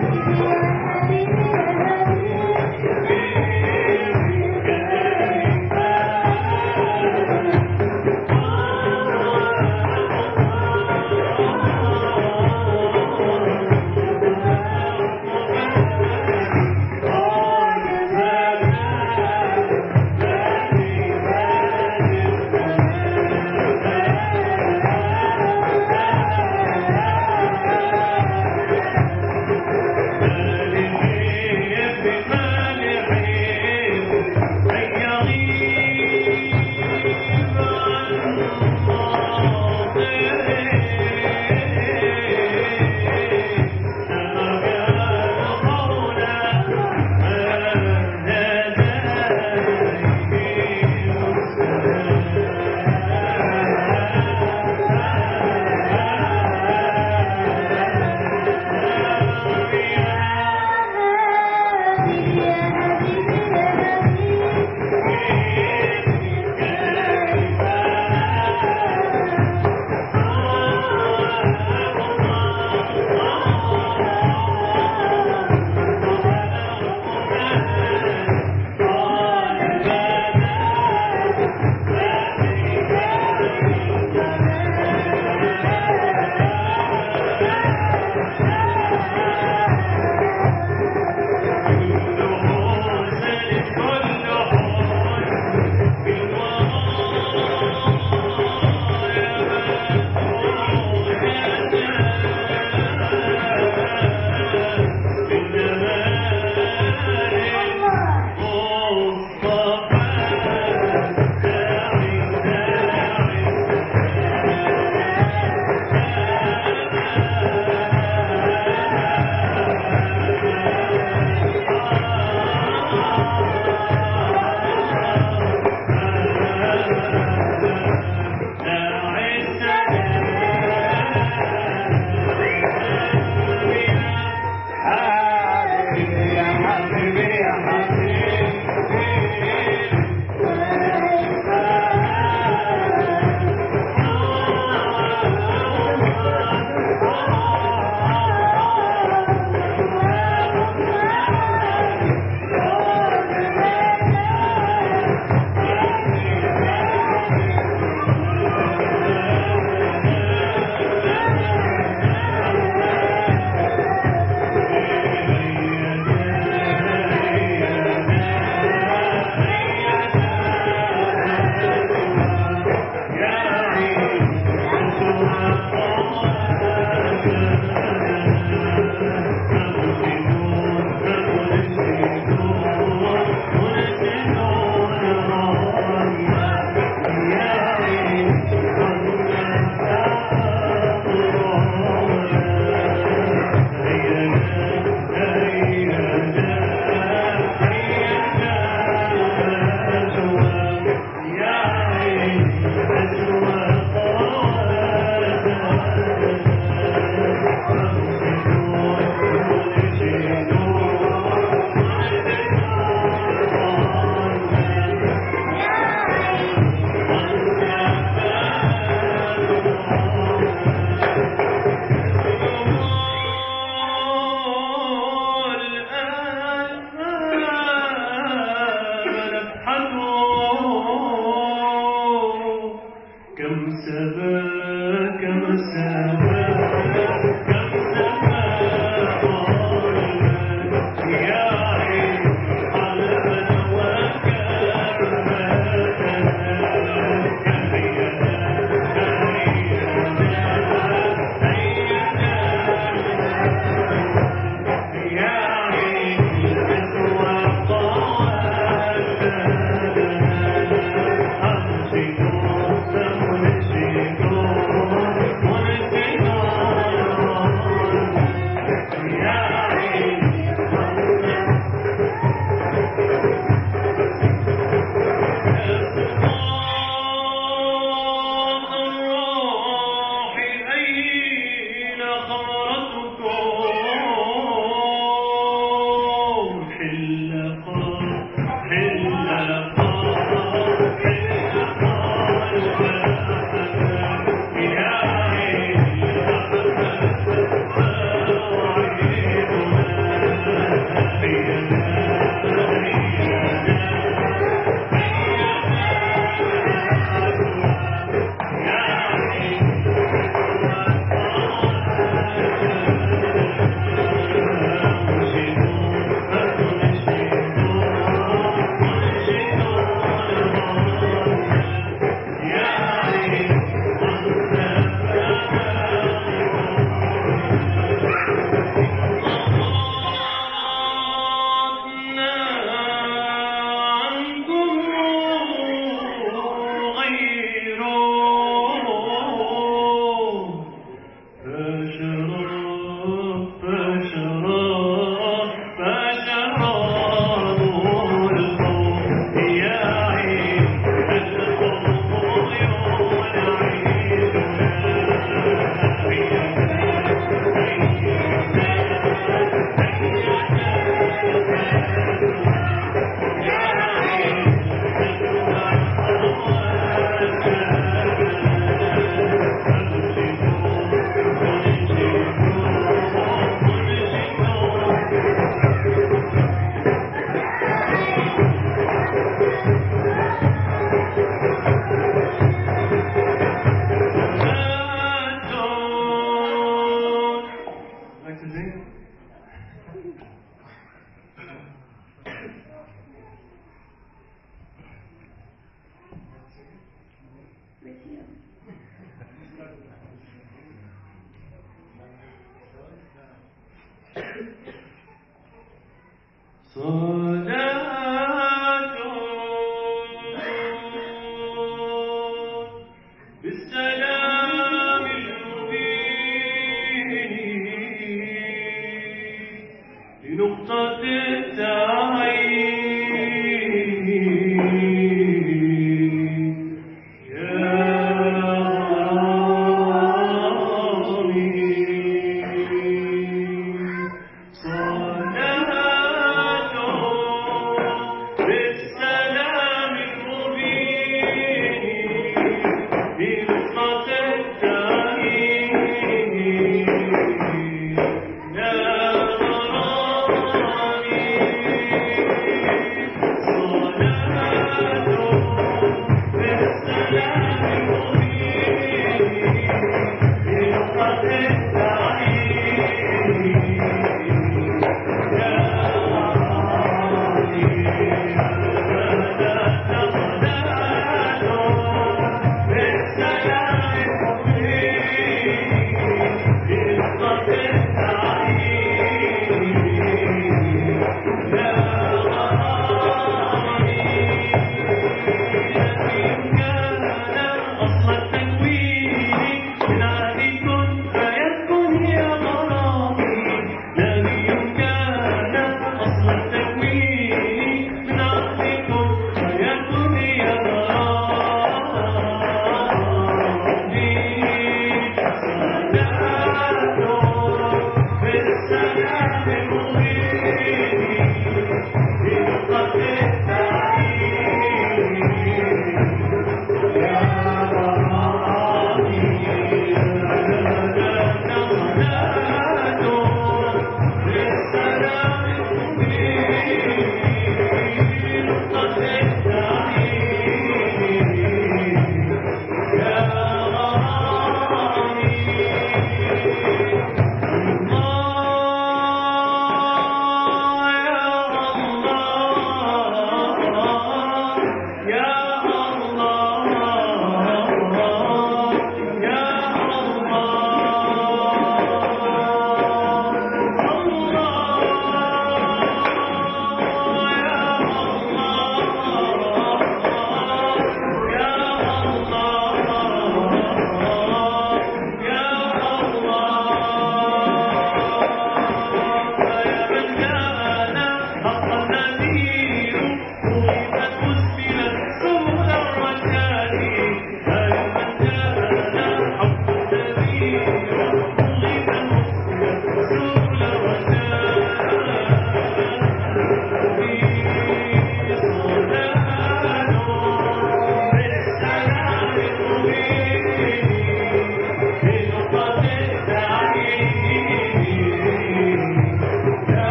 Música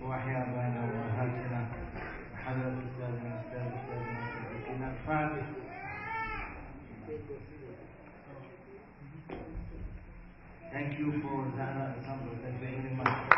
وحيا بنا you for that. example. Thank you very much.